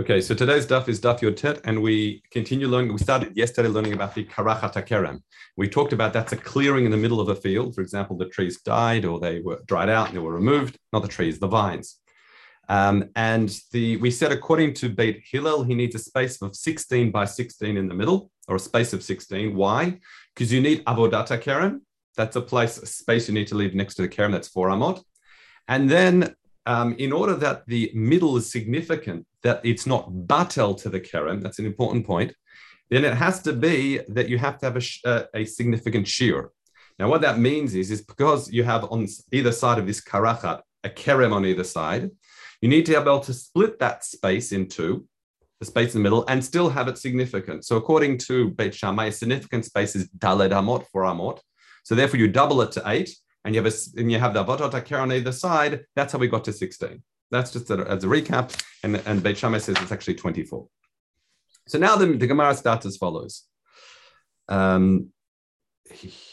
Okay, so today's daf is daf yotet, and we continue learning. We started yesterday learning about the karachat kerem. We talked about that's a clearing in the middle of a field. For example, the trees died or they were dried out and they were removed. Not the trees, the vines. Um, and the we said according to Beit Hillel, he needs a space of 16 by 16 in the middle, or a space of 16. Why? Because you need avodata kerem. That's a place, a space you need to leave next to the kerem. That's four amot. And then um, in order that the middle is significant, that it's not batel to the kerem, that's an important point, then it has to be that you have to have a, uh, a significant shiur. Now, what that means is, is because you have on either side of this karachat a kerem on either side, you need to be able to split that space in two, the space in the middle, and still have it significant. So, according to Beit Shammai, significant space is daled amot, for amot. So, therefore, you double it to eight, and you have a, and you have the avodat hakir on either side. That's how we got to 16. That's just a, as a recap. And, and Beit Shammai says it's actually 24. So now the, the Gemara starts as follows. Um,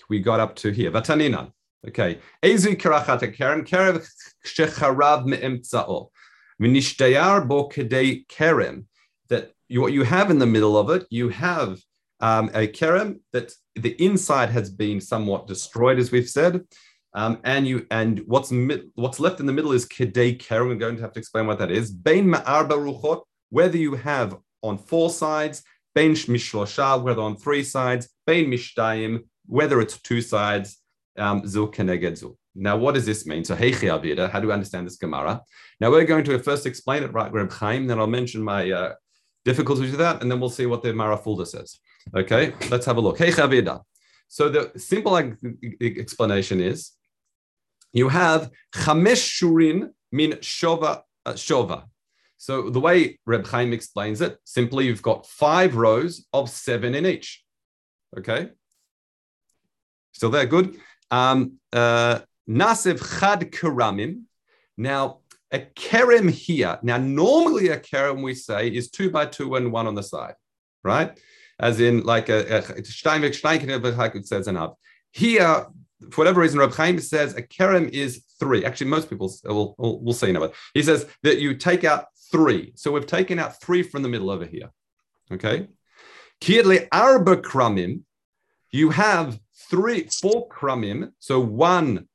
we got up to here. Vatanina. Okay. Ezi karachat kerem kerev shecharav me'emtza'o. V'nishtayar bo kedei kerem. That what you have in the middle of it, you have um, a kerem that the inside has been somewhat destroyed, as we've said. Um, and you and what's what's left in the middle is kedei kerem. We're going to have to explain what that is. Bein ma'arba ruchot, whether you have on four sides, bein mishlosha, whether on three sides, bein mishtayim, whether it's two sides, um, zu keneged Now, what does this mean? So, heichi avida, how do we understand this Gemara? Now, we're going to first explain it right, Reb Chaim, then I'll mention my uh, difficulties with that, and then we'll see what the Marafulda says. Okay, let's have a look. Heichi avida. So, the simple explanation is you have chamesh shurin min shova uh, shova. So the way Reb Chaim explains it, simply you've got five rows of seven in each. Okay, still there, good. Um, uh, Nasev chad keramim. Now a kerem here. Now normally a kerem we say is two by two and one on the side, right? As in like a, a Steinweg says enough. Here for whatever reason, Rab Chaim says a kerem is three. Actually, most people will, will, will say no, he says that you take out three. So we've taken out three from the middle over here. Okay. Kiedle arba kramim, you have three, four kramim. So one,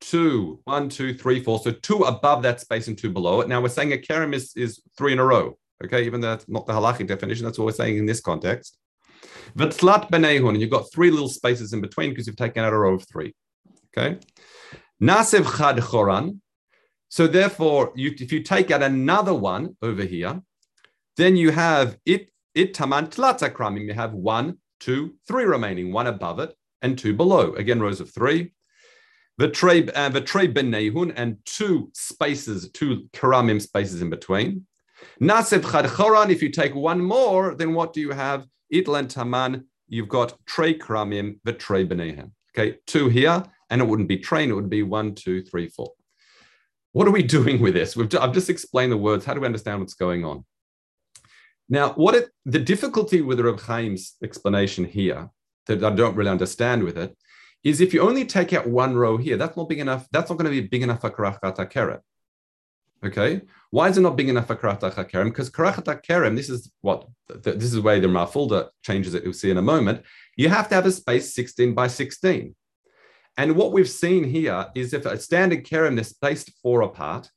two, one, two, three, four. So two above that space and two below it. Now we're saying a kerem is, is three in a row. Okay, even though that's not the halachic definition, that's what we're saying in this context. V'tzlat benehun, and you've got three little spaces in between because you've taken out a row of three. Okay. Nasev chad choran. So therefore, you, if you take out another one over here, then you have it it taman tlata kramim. You have one, two, three remaining, one above it and two below. Again, rows of three. V'trei uh, benehun and two spaces, two karamim spaces in between. Nasev chad choran. If you take one more, then what do you have? Itlan Taman, you've got Trey Kramim, the Trey Benehem. Okay, two here, and it wouldn't be train, it would be one, two, three, four. What are we doing with this? We've, I've just explained the words. How do we understand what's going on? Now, what it, the difficulty with Reb Chaim's explanation here that I don't really understand with it is if you only take out one row here, that's not big enough. That's not going to be big enough for Karachata Kerem. Okay, why is it not big enough for karachat kerem? Because karachat kerem, this is what this is where the Marfulda changes it. You'll see in a moment. You have to have a space 16 by 16. And what we've seen here is if a standard kerem is spaced four apart,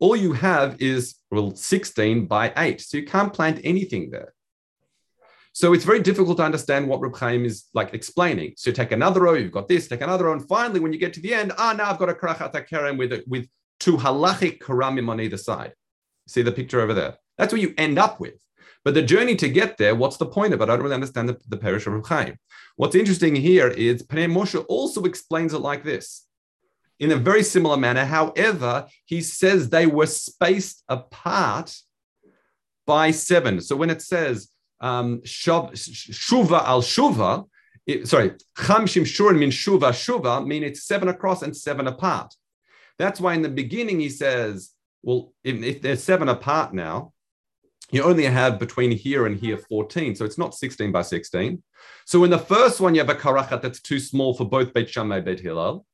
all you have is well 16 by 8. So you can't plant anything there. So it's very difficult to understand what Reb Chaim is like explaining. So take another row, you've got this, take another row, and finally, when you get to the end, ah, now I've got a karachat kerem with with two halachic karamim on either side. See the picture over there? That's what you end up with. But the journey to get there, what's the point of it? I don't really understand the, the parish of Chaim. What's interesting here is Pnei Moshe also explains it like this in a very similar manner. However, he says they were spaced apart by seven. So when it says um, shuva al shuva, it, sorry, chamshim shurin min shuva shuva, mean it's seven across and seven apart. That's why in the beginning he says, well, if, if they're seven apart now, you only have between here and here 14. So it's not 16 by 16. So in the first one, you have a karachat that's too small for both Beit Shammai and Beit Hillel.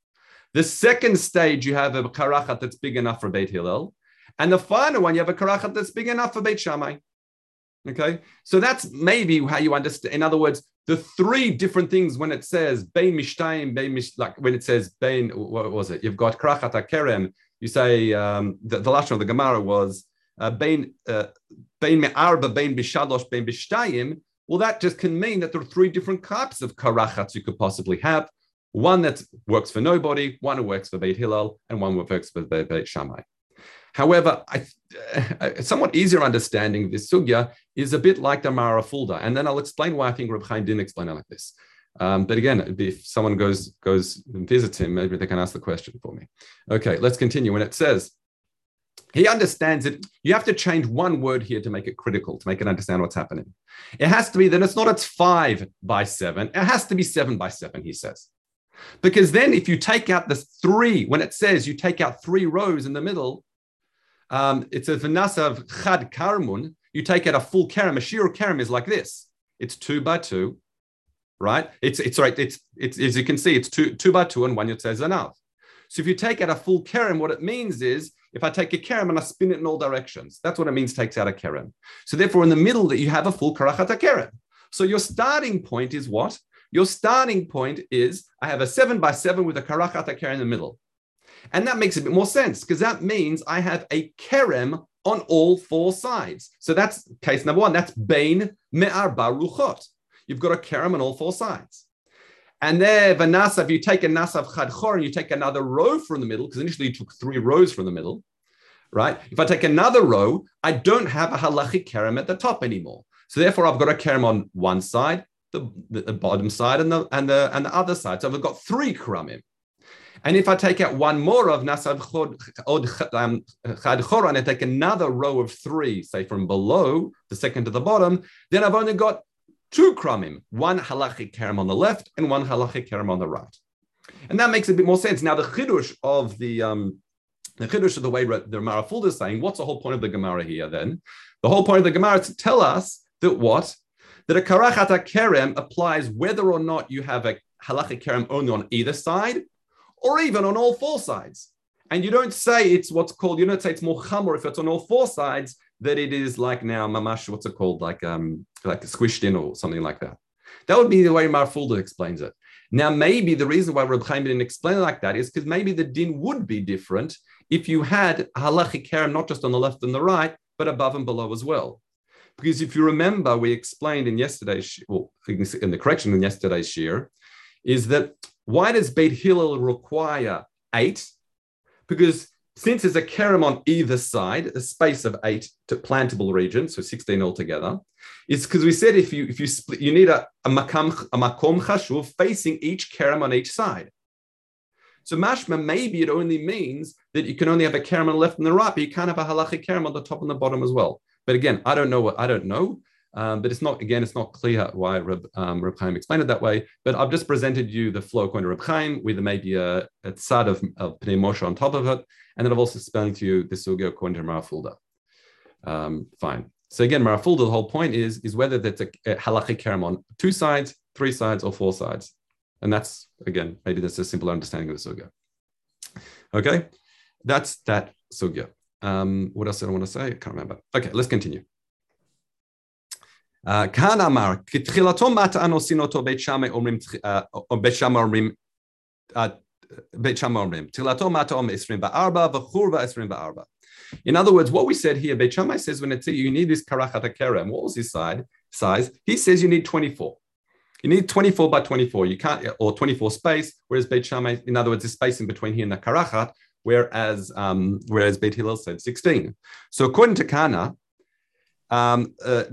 The second stage, you have a karachat that's big enough for Beit Hillel. And the final one, you have a karachat that's big enough for Beit Shammai. Okay, so that's maybe how you understand. In other words, the three different things when it says bein mishtayim, bein mish, like when it says bein, what was it? You've got krachat kerem. You say um, the, the last one of the Gemara was uh, bein uh, bein me'arba, bein bishalosh, bein bishtayim. Well, that just can mean that there are three different types of karachats you could possibly have. One that works for nobody, one that works for Beit Hillel, and one that works for Beit Shammai. However, I, a somewhat easier understanding of this sugya is a bit like the Mara Fulda, and then I'll explain why I think Reb Chaim didn't explain it like this. Um, but again, if someone goes goes and visits him, maybe they can ask the question for me. Okay, let's continue. When it says he understands it, you have to change one word here to make it critical, to make it understand what's happening. It has to be that it's not it's five by seven, it has to be seven by seven, he says. Because then if you take out the three, when it says you take out three rows in the middle, um, it's a vanasa of chad karmun. You take out a full karam. A shir karam is like this. It's two by two, right? It's it's right. It's it's as you can see, it's two two by two, and one says enough. So if you take out a full karam, what it means is if I take a karam and I spin it in all directions, that's what it means. Takes out a karam. So therefore, in the middle, that you have a full karachata karam. So your starting point is what? Your starting point is I have a seven by seven with a karachata karam in the middle. And that makes a bit more sense because that means I have a kerem on all four sides. So that's case number one. That's bain me'ar baruchot. You've got a kerem on all four sides. And there, vanasa, if you take a nasav chadchor and you take another row from the middle, because initially you took three rows from the middle, right? If I take another row, I don't have a halachic kerem at the top anymore. So therefore, I've got a kerem on one side, the, the, the, bottom side, and the and the and the other side. So I've got three keramim. And if I take out one more of Chad um, Chor and take another row of three, say from below, the second to the bottom, then I've only got two kramim, one halachic kerem on the left and one halachic kerem on the right. And that makes a bit more sense. Now, the chidush of the um, the chidush of the way the Marafulda is saying, what's the whole point of the Gemara here then? The whole point of the Gemara is to tell us that what? That a karachata kerem applies whether or not you have a halachic kerem only on either side or even on all four sides. And you don't say it's what's called, you don't say it's more chamor if it's on all four sides, that it is like now mamash, what's it called? Like um like squished in or something like that. That would be the way Marfulda explains it. Now, maybe the reason why Reb Chaim didn't explain it like that is because maybe the din would be different if you had halachic kerem not just on the left and the right, but above and below as well. Because if you remember, we explained in yesterday's, well, in the correction in yesterday's shiur, is that why does Beit Hillel require eight? Because since there's a kerem on either side, a space of eight to plantable regions, so 16 altogether, it's because we said if you if you split, you need a, a makam a makom chashuv facing each kerem on each side. So mashma, maybe it only means that you can only have a kerem on the left and the right, but you can't have a halachic kerem on the top and the bottom as well. But again, I don't know what I don't know. Um, but it's not, again, it's not clear why Reb, um, Reb Chaim explained it that way. But I've just presented you the flow according to Reb Chaim with maybe a, a tzad of, of Pnei Moshe on top of it. And then I've also explained to you the sugya according to Marafulda. Um, fine. So again, Marafulda, the whole point is, is whether that's a, a halachic kerem on two sides, three sides, or four sides. And that's, again, maybe that's a simple understanding of the sugya. Okay, that's that sugya. Um, what else did I want to say? I can't remember. Okay, let's continue. כאן אמר, כתחילתו מטען עושים אותו בית שמאי אומרים, או בית שמאי אומרים, בית שמאי אומרים, תחילתו מטעם 24 וחורבה 24. In other words, what we said here, Beit Shammai says when it's you need this karachat kerem. What was his side size? He says you need 24. You need 24 by 24. You can't, or 24 space. Whereas Beit Shammai, in other words, the space in between here and the karachat. Whereas, um, whereas Beit Hillel said 16. So according to Kana, um, uh,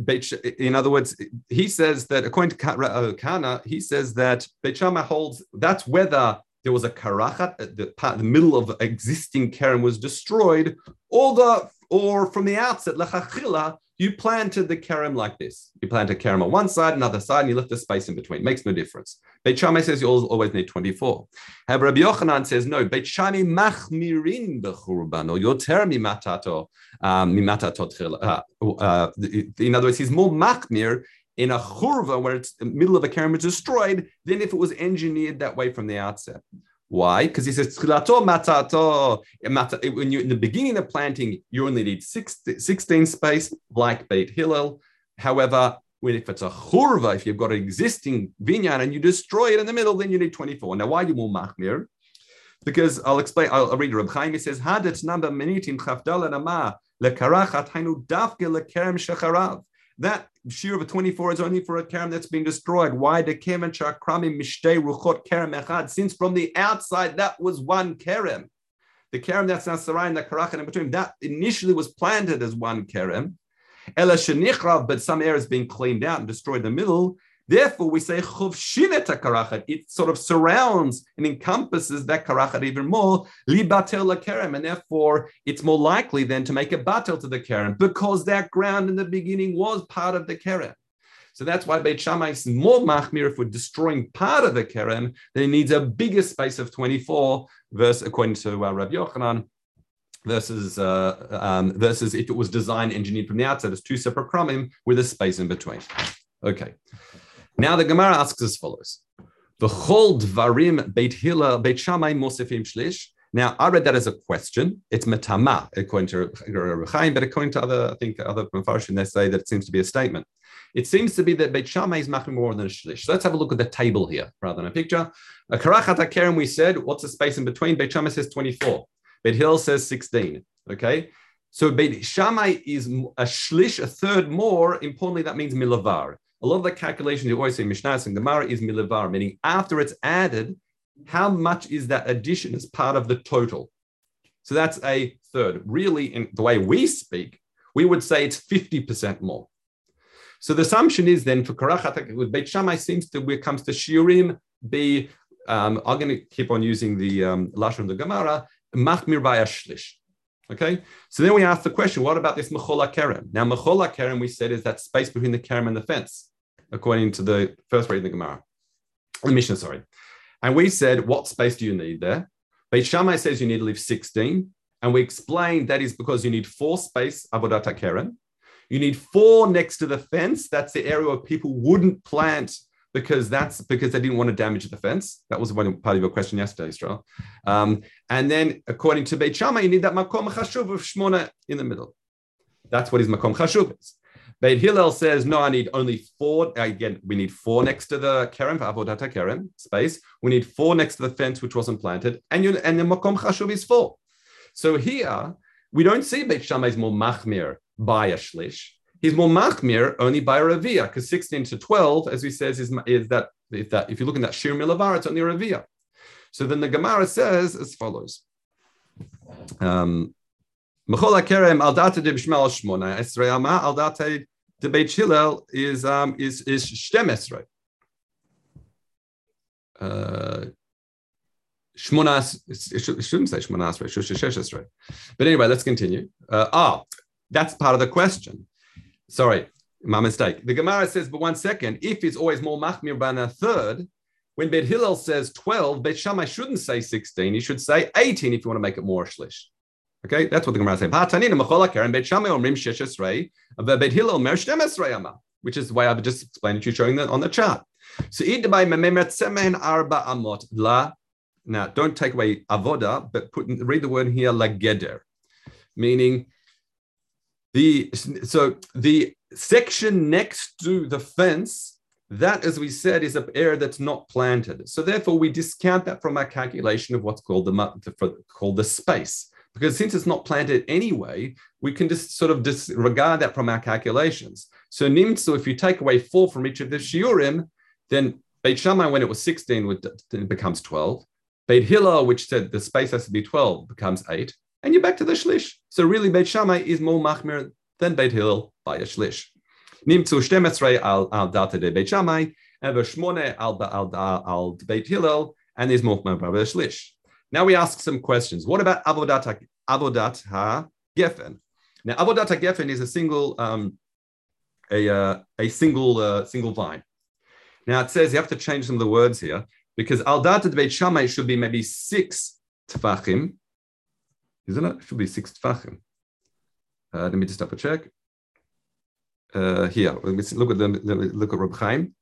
in other words, he says that according to uh, Kana, he says that Beit Shammai holds that's whether there was a karachat, the, part, the middle of existing kerem was destroyed, or the or from the outset, lechachila, you planted the kerem like this. You plant a kerem on one side, another side, and you left the space in between. Makes no difference. Beit Shammai says you always need 24. However, Rabbi Yochanan says no. Beit Shammai machmirin bechurban or yoter mimatato um, mimatato uh, uh, In other words, he's more machmir in a churva where it's the middle of a kerem is destroyed than if it was engineered that way from the outset. Why? Because he says tchilato matato. When you in the beginning of planting, you only need 16 space, like Beit Hillel. However, when if it's a churva, if you've got an existing vinyan and you destroy it in the middle, then you need 24. Now, why do you more machmir? Because I'll explain, I'll, read Reb Chaim. He says, Hadet number menitim chavdal nama lekarachat hainu dafke lekerem shecharav. That shiur of 24 is only for a kerem that's been destroyed. Why the kerem chakramim mishtei ruchot kerem echad? Since from the outside that was one kerem. The kerem that's Nasarai and the karachat in between, that initially was planted as one kerem. Ela but some areas being cleaned out and destroyed in the middle. Therefore, we say chuvshinet karachat. It sort of surrounds and encompasses that karachat even more. Libatel kerem, and therefore it's more likely then to make a batel to the kerem because that ground in the beginning was part of the kerem. So that's why Beit Shammai is more machmir we're destroying part of the kerem, then it needs a bigger space of 24, verse according to uh, Rabbi Yochanan, versus uh, um, versus if it was designed engineered from the outside as two separate krumim with a space in between. Okay. Now the Gemara asks as follows: The whole dvarim Beit Hillel Beit Shammai Mosefim Shlish. Now I read that as a question. It's metama according to Reb Chaim, but according to other I think other Mepharshim, they say that it seems to be a statement. It seems to be that Beit Shammai is machmir more than a shlish. So let's have a look at the table here rather than a picture. A karachat akerem we said. What's the space in between? Beit Shammai says twenty four. Beit Hillel says 16. Okay. So Beit Shammai is a shlish, a third more. Importantly, that means milavar. A lot of the calculations you always say Mishnah and Gemara is milavar, meaning after it's added, how much is that addition as part of the total? So that's a third. Really, in the way we speak, we would say it's 50% more. So the assumption is then for Karachat with Beit Shammai seems to, when it comes to Shiurim, be, um, I'm going to keep on using the um, Lashon of the Gemara, machmir shlish. Okay, so then we ask the question: What about this mechola kerem? Now, mechola kerem we said is that space between the kerem and the fence, according to the first reading of the Gemara, the Mishnah, sorry. And we said, what space do you need there? Beit Shammai says you need to leave 16, and we explained that is because you need four space avodat kerem. You need four next to the fence. That's the area where people wouldn't plant because that's because they didn't want to damage the fence. That was one part of your question yesterday, Israel. Um, and then, according to Beit Shammai, you need that makom chashuv of shmona in the middle. That's what his makom chashuv is. Beit Hillel says, no, I need only four. Again, we need four next to the kerem, avodata kerem, space. We need four next to the fence, which wasn't planted. And, you, and the makom chashuv is four. So here, we don't see Beit Shammai's more machmir by a shlish. He's more machmir only by a ravia, because 16 to 12, as we says, is, is that if that if you look in that shiur milavar, it's only a ravia. So then the Gemara says as follows. Um, Mechol kerem al data de b'shmel shmona esrei ama al data de Beit Hillel is um is is shtem esrei. Uh, Shmonas, it shouldn't say Shmonas, it should say But anyway, let's continue. Uh, ah, that's part of the question. Sorry, my mistake. The Gemara says, but one second, if it's always more machmir than a third, when Bet Hillel says 12, Bet Shammai shouldn't say 16. He should say 18 if you want to make it more shlish. Okay, that's what the Gemara says. Which is why I've just explained to you, showing that on the chart. So arba amot la. Now, don't take away avoda, but put read the word here lageder, meaning the so the section next to the fence, that, as we said, is an area that's not planted. So therefore, we discount that from our calculation of what's called the called the space. Because since it's not planted anyway, we can just sort of disregard that from our calculations. So nimtzu, if you take away four from each of the shiurim, then Beit Shammai, when it was 16, it becomes 12. Beit Hillel, which said the space has to be 12, becomes 8 and you're back to the shlish. So really, Beit Shammai is more machmir than Beit Hillel by a shlish. Nimtzu shtemesrei al al data de Beit Shammai, ever shmone al al al Beit Hillel, and is more by a shlish. Now we ask some questions. What about avodat avodat ha gefen? Now avodat ha gefen is a single um, a uh, a single uh, single vine. Now it says you have to change some of the words here because al data de Beit Shammai should be maybe six tefachim isn't it? Should be six tfachim. Uh, let me just double check. Uh, here, let me look at the look at Reb Chaim.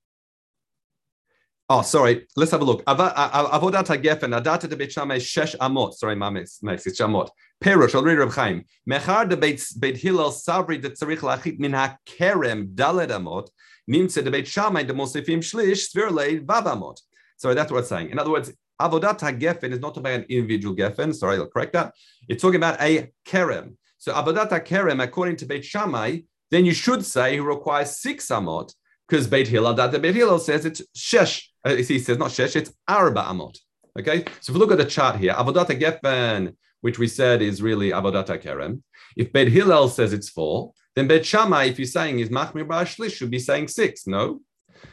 Oh, sorry. Let's have a look. Avodat hagefen adata de Beit shesh amot. Sorry, mames, mames, it's amot. Perush, I'll read Reb Chaim. Mechar de Beit Hillel savri de tzarich lachit min hakerem daled amot. Nimtze de Beit Shammai de mosifim shlish svirle vav amot. Sorry, that's what it's saying. In other words, avodat hagefen is not about an individual gefen. Sorry, I'll correct that. It's talking about a kerem. So avodat kerem, according to Beit Shammai, then you should say he requires six amot because Beit Hillel, that Beit Hillel says it's shesh. Uh, he says not shesh, it's arba amot. Okay, so if we look at the chart here, avodat gefen, which we said is really avodat kerem. If Beit Hillel says it's four, then Beit Shammai, if you're saying is machmir ba'ashlish, should be saying six. No.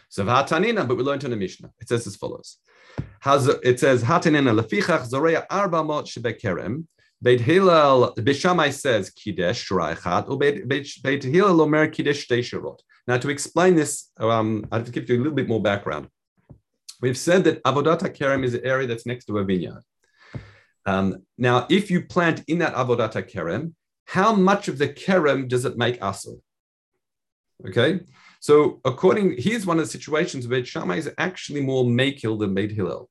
So v'hatanina, but we learned in the Mishnah. It says as follows. It says hatanina lefichach zoreya arba amot shebekerem. Beit Hillel, Beit Shammai says Kidesh Shuraichat, or Beit Hillel Omer Kidesh. Now, to explain this, um, I have to give you a little bit more background. We've said that Avodat Kerem is an area that's next to a vineyard. Um, now, if you plant in that Avodat Kerem, how much of the Kerem does it make asur? Okay, so according, here's one of the situations where Shammai is actually more makil than Beit Hillel.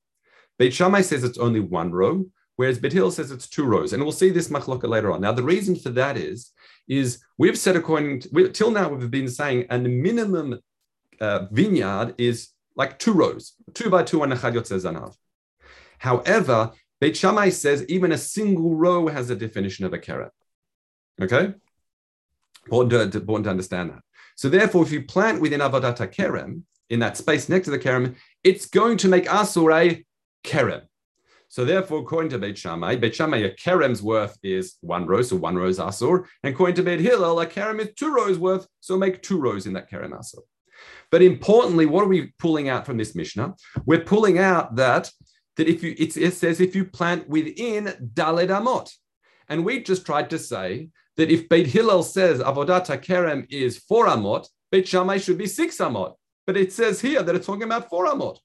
Beit Shammai says it's only one row, whereas Beit Hillel says it's two rows. And we'll see this machloka later on. Now, the reason for that is, is we've said according to, till now we've been saying, the minimum uh, vineyard is like two rows, two by two on a zanav. However, Beit Shammai says even a single row has a definition of a kerem. Okay? Important to, important to understand that. So therefore, if you plant within Avodat Kerem, in that space next to the Kerem, it's going to make Asur a Kerem. So therefore, according to Beit Shammai, Beit Shammai, a kerem's worth is one row, so one row is asur. And according to Beit Hillel, a kerem is two rows worth, so make two rows in that kerem asur. But importantly, what are we pulling out from this Mishnah? We're pulling out that that if you it, says if you plant within daled amot, and we just tried to say that if Beit Hillel says avodat kerem is four amot, Beit Shammai should be six amot. But it says here that it's talking about four amot.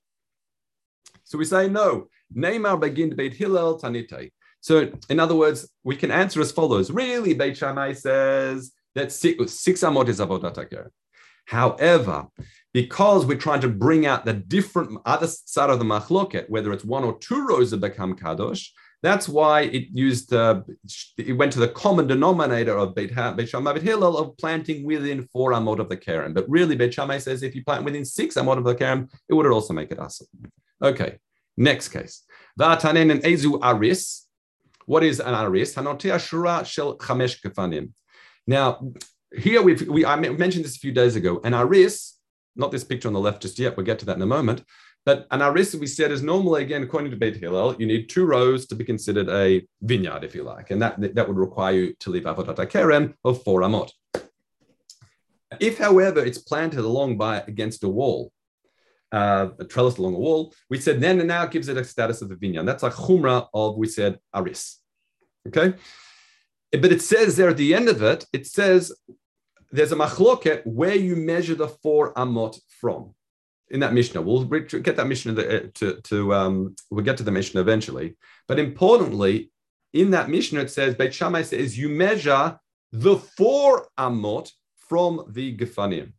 So we say no. Neymar begin Beit Hillel Tanitai. So, in other words, we can answer as follows. Really, Beit Shammai says that six, six amot is avodat However, because we're trying to bring out the different other side of the machloket, whether it's one or two rows that become kadosh, that's why it used uh, it went to the common denominator of Beit, ha- Beit Shammai Hillel of planting within four amot of the kerem. But really, Beit Shammai says if you plant within six amot of the kerem, it would also make it asa. Okay, Next case. Va'atanen ezu aris. What is an aris? Hanotea shura shel chamesh kefanim. Now, here we've, we I mentioned this a few days ago. An aris, not this picture on the left just yet. We'll get to that in a moment. But an aris, we said, is normally again according to Beit Hillel, you need two rows to be considered a vineyard, if you like, and that that would require you to leave avodat kerem of four amot. If, however, it's planted along by against a wall, uh, a trellis along a wall, we said then and now gives it a status of a vineyard. That's like chumrah of, we said, aris. Okay? But it says there at the end of it, it says there's a machloket where you measure the four amot from in that Mishnah. We'll get that Mishnah uh, to, to um, we'll get to the Mishnah eventually. But importantly, in that Mishnah, it says, Beit Shammai says, you measure the four amot from the Gefanim.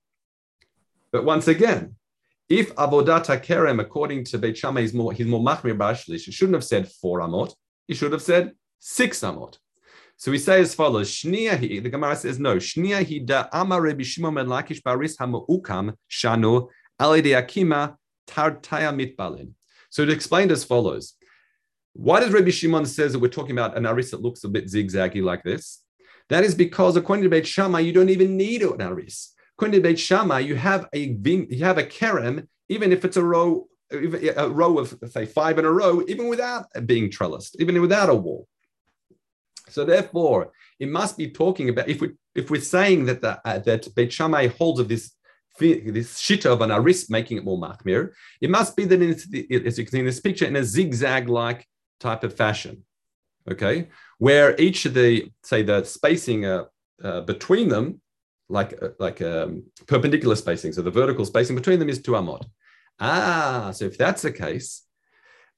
But once again, if avodat kerem, according to Beit Shammai, is more he's more machmir bashlish, he shouldn't have said four amot. He should have said six amot. So we say as follows: Shniyahi. The Gemara says no. Shniyahi da amar Rabbi Shimon ben Lakish baris hamuukam shanu alide akima tartaya mitbalin. So it explained as follows: Why does Rabbi Shimon says that we're talking about an aris that looks a bit zigzaggy like this? That is because according to Beit Shammai, you don't even need an aris. According to Beit Shammai, you have a you have a kerem, even if it's a row, a row of say five in a row, even without being trellised, even without a wall. So therefore, it must be talking about if we if we're saying that the, uh, that Beit holds of this this shita of an aris making it more machmir, it must be that in, as you can see in this picture in a zigzag like type of fashion. Okay, where each of the say the spacing uh, uh, between them like uh, like um, perpendicular spacing. So the vertical spacing between them is two amot. Ah, so if that's the case,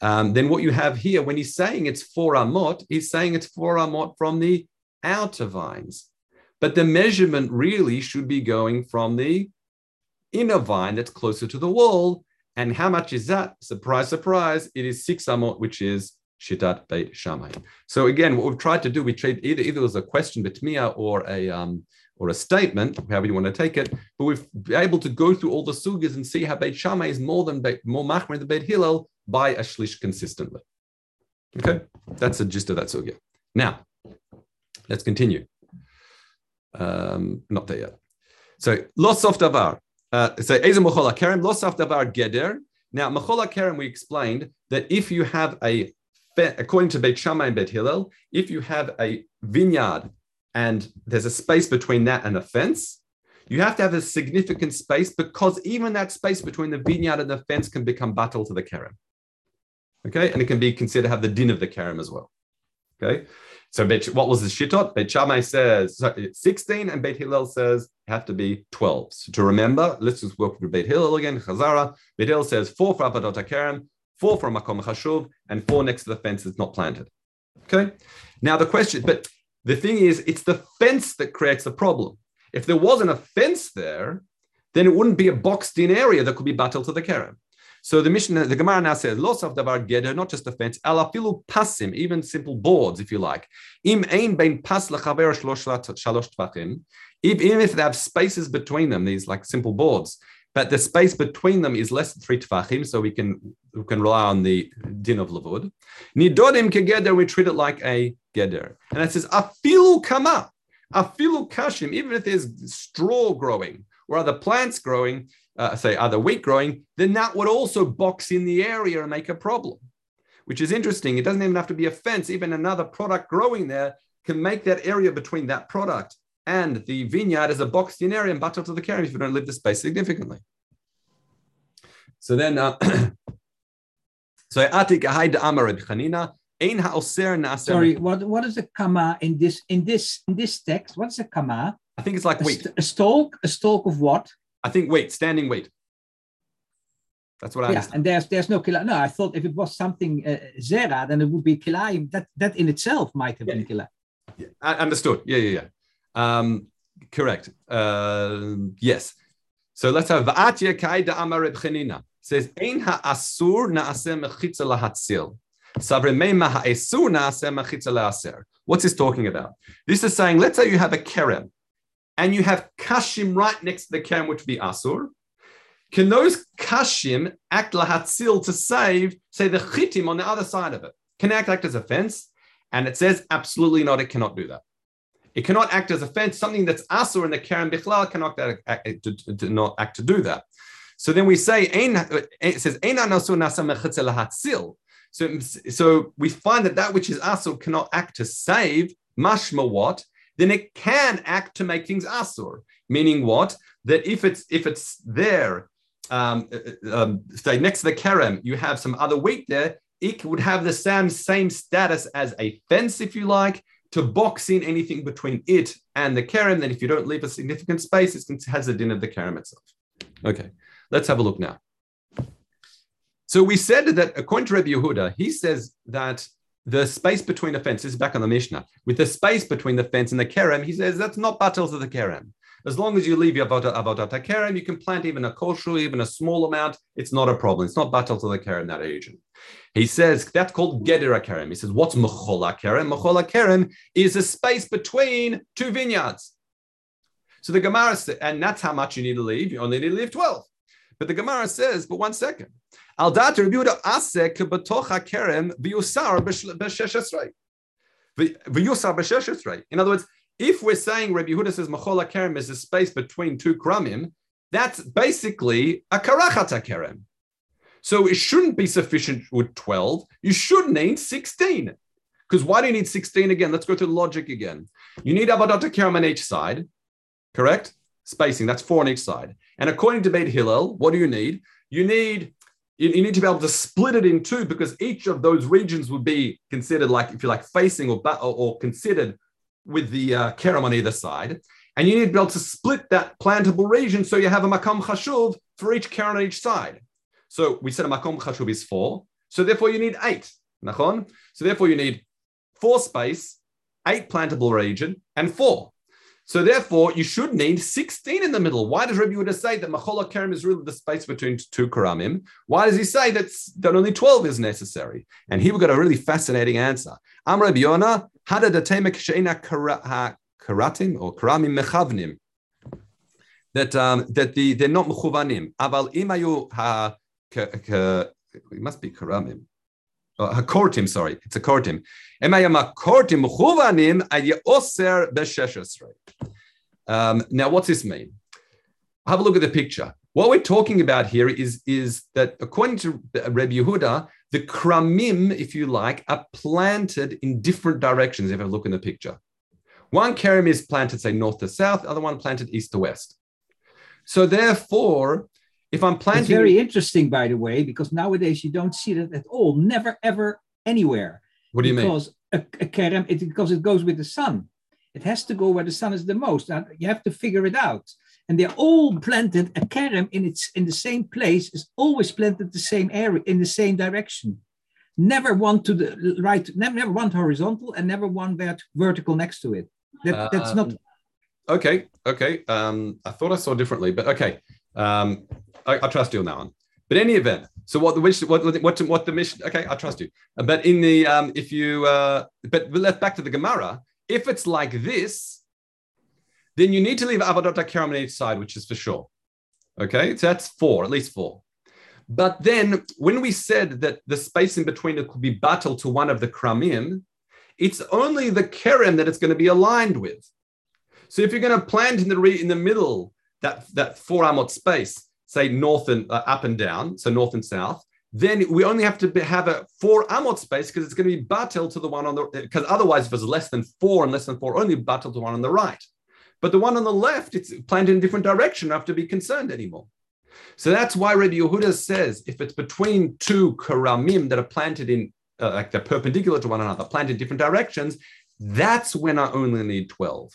um, then what you have here, when he's saying it's four amot, he's saying it's four amot from the outer vines. But the measurement really should be going from the inner vine that's closer to the wall. And how much is that? Surprise, surprise, it is six amot, which is Shitat Beit Shammai. So again, what we've tried to do, we tried either either was a question betmia or a um, or a statement, however you want to take it, but we've been able to go through all the sugas and see how Beit Shammai is more than Beit, more machmir than Beit Hillel by a shlish consistently. Okay, that's the gist of that sugya. Now, let's continue. Um, not there yet. So, los of davar. Uh, so, eza mochola kerem, los of davar geder. Now, mochola kerem, we explained that if you have a, according to Beit Shammai and Beit Hillel, if you have a vineyard and there's a space between that and a fence, you have to have a significant space because even that space between the vineyard and the fence can become batel to the kerem. Okay, and it can be considered have the din of the kerem as well. Okay, so what was the shittot? Beit Shammai says 16 and Beit Hillel says have to be 12. So to remember, let's just work with Beit Hillel again. Chazara. Beit Hillel says four for Avodot HaKerem, four for Makom Chashuv, and four next to the fence that's not planted. Okay. Now the question, but the thing is, it's the fence that creates the problem. If there wasn't a fence there, then it wouldn't be a boxed in area that could be battled to the Kerem. So the mission, the Gemara now says, "Loss of davar geder, not just a fence, alafilu pasim, even simple boards, if you like. Im ein bein pas shalosh tvachim. Even if they have spaces between them, these like simple boards, but the space between them is less than three tvachim, so we can we can rely on the din of lavud. Nidodim kegeder, we treat it like a geder, and it says afilu kama, afilu kashim, even if there's straw growing or other plants growing uh, say other wheat growing, then that would also box in the area and make a problem, which is interesting. It doesn't even have to be a fence. Even another product growing there can make that area between that product and the vineyard is a boxed in area and battle to the carriage if you don't live the space significantly. So then, uh, so Atik Ahai Amar Chanina. Sorry, what, what is the kama in this in this in this text? What's the kama? I think it's like wheat. A, st- a stalk, a stalk of what? I think weight, standing weight. That's what I. Yeah, understand. and there's there's no kila. No, I thought if it was something uh, zera, then it would be kilayim. That that in itself might have yeah. been kila. Yeah, I understood. Yeah, yeah, yeah. Um, correct. Uh, yes. So let's have va'atya kaida amar Chanina says ein ha'asur na'aseh mechitza lahatzil. What's this talking about? This is saying, let's say you have a kerem and you have kashim right next to the kerem, which would be asur, can those kashim act lahatzil to save, say, the chitim on the other side of it? Can act, act as a fence? And it says absolutely not, it cannot do that. It cannot act as a fence. Something that's asur in the kerem bichlal cannot act, act, to, to, not act to do that. So then we say, it says, so, so we find that that which is asur cannot act to save. Mashma what? then it can act to make things asur. Meaning what? That if it's if it's there, um, uh, uh, um, say next to the kerem, you have some other wheat there. It would have the same same status as a fence, if you like, to box in anything between it and the kerem. Then, if you don't leave a significant space, it has the din of the kerem itself. Okay, let's have a look now. So we said that according to Rabbi Yehuda, he says that the space between the fence, is back on the Mishnah, with the space between the fence and the kerem, he says that's not battles of the kerem. As long as you leave your avodat kerem, you can plant even a kosher, even a small amount. It's not a problem. It's not battles to the kerem that region. He says that's called gedera kerem. He says what's mechola kerem? Mechola kerem is a space between two vineyards. So the Gemara says, and that's how much you need to leave. You only need to leave 12. But the Gemara says, but one second. Al dat Rabbi Yehuda asek b'tocha kerem v'yusar b'sheshesrei. V'yusar b'sheshesrei. In other words, if we're saying Rabbi Yehuda says machola kerem is a space between two kramim, that's basically a karachata kerem. So it shouldn't be sufficient with 12. You should need 16. Because why do you need 16 again? Let's go to the logic again. You need Abadata Kerem on each side, correct? Spacing, that's four on each side. And according to Beit Hillel, what do you need? You need you, you, need to be able to split it in two because each of those regions would be considered like, if you like, facing or, or, or considered with the uh, kerem on either side. And you need to be able to split that plantable region so you have a makam chashuv for each kerem on each side. So we said a makom chashuv is four. So therefore you need eight. Nachon? So therefore you need four space, eight plantable region, and four. So therefore, you should need 16 in the middle. Why does Rabbi Yehuda say that Machola Kerem is really the space between two Karamim? Why does he say that, that only 12 is necessary? And here we've got a really fascinating answer. Am Rabbi Yonah, Hada Karatim or Karamim Mechavnim. That, um, that the, they're not Mechuvanim. Aval Imayu Ha, it must be Karamim hakortim, sorry, it's a kortim. Um, now, what's this mean? Have a look at the picture. What we're talking about here is, is that according to Reb Yehuda, the kramim, if you like, are planted in different directions. If I look in the picture, one karam is planted, say, north to south, other one planted east to west. So therefore, if I'm planting, it's very interesting, by the way, because nowadays you don't see that at all. Never, ever, anywhere. What do you because mean? A, a kerem, it, because it goes with the sun. It has to go where the sun is the most. Now, you have to figure it out. And they're all planted. A kerem in its in the same place is always planted the same area in the same direction. Never one to the right, never, never one horizontal, and never one that vertical next to it. That, that's not. Um, okay, okay. Um, I thought I saw differently, but okay. Um, I, I, trust you on that one. But any event, so what the wish, what what what the mission? Okay, I trust you. But in the um, if you uh, but let's back to the Gemara. If it's like this, then you need to leave Avodat Karam on each side, which is for sure. Okay, so that's four, at least four. But then when we said that the space in between it could be battled to one of the Kramim, it's only the Kerem that it's going to be aligned with. So if you're going to plant in the re- in the middle that that four amot space, say north and uh, up and down, so north and south, then we only have to be, have a four amot space because it's going to be batel to the one on the because otherwise if it's less than four and less than four, only batel to one on the right. But the one on the left, it's planted in a different direction. Don't have to be concerned anymore. So that's why Rabbi Yehuda says if it's between two karamim that are planted in uh, like they're perpendicular to one another, planted in different directions, that's when I only need 12.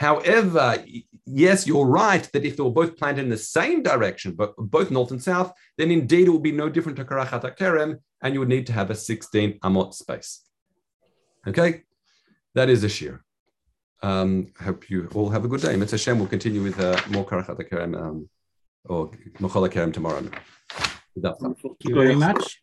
However, yes, you're right that if they were both planted in the same direction, but both north and south, then indeed it would be no different to Karachat Kerem, and you would need to have a 16 amot space. Okay, that is a shiur. Um, I hope you all have a good day. Mitzvah Hashem will continue with uh, more Karachat Kerem um, or Mochol Kerem tomorrow. Thank you very much.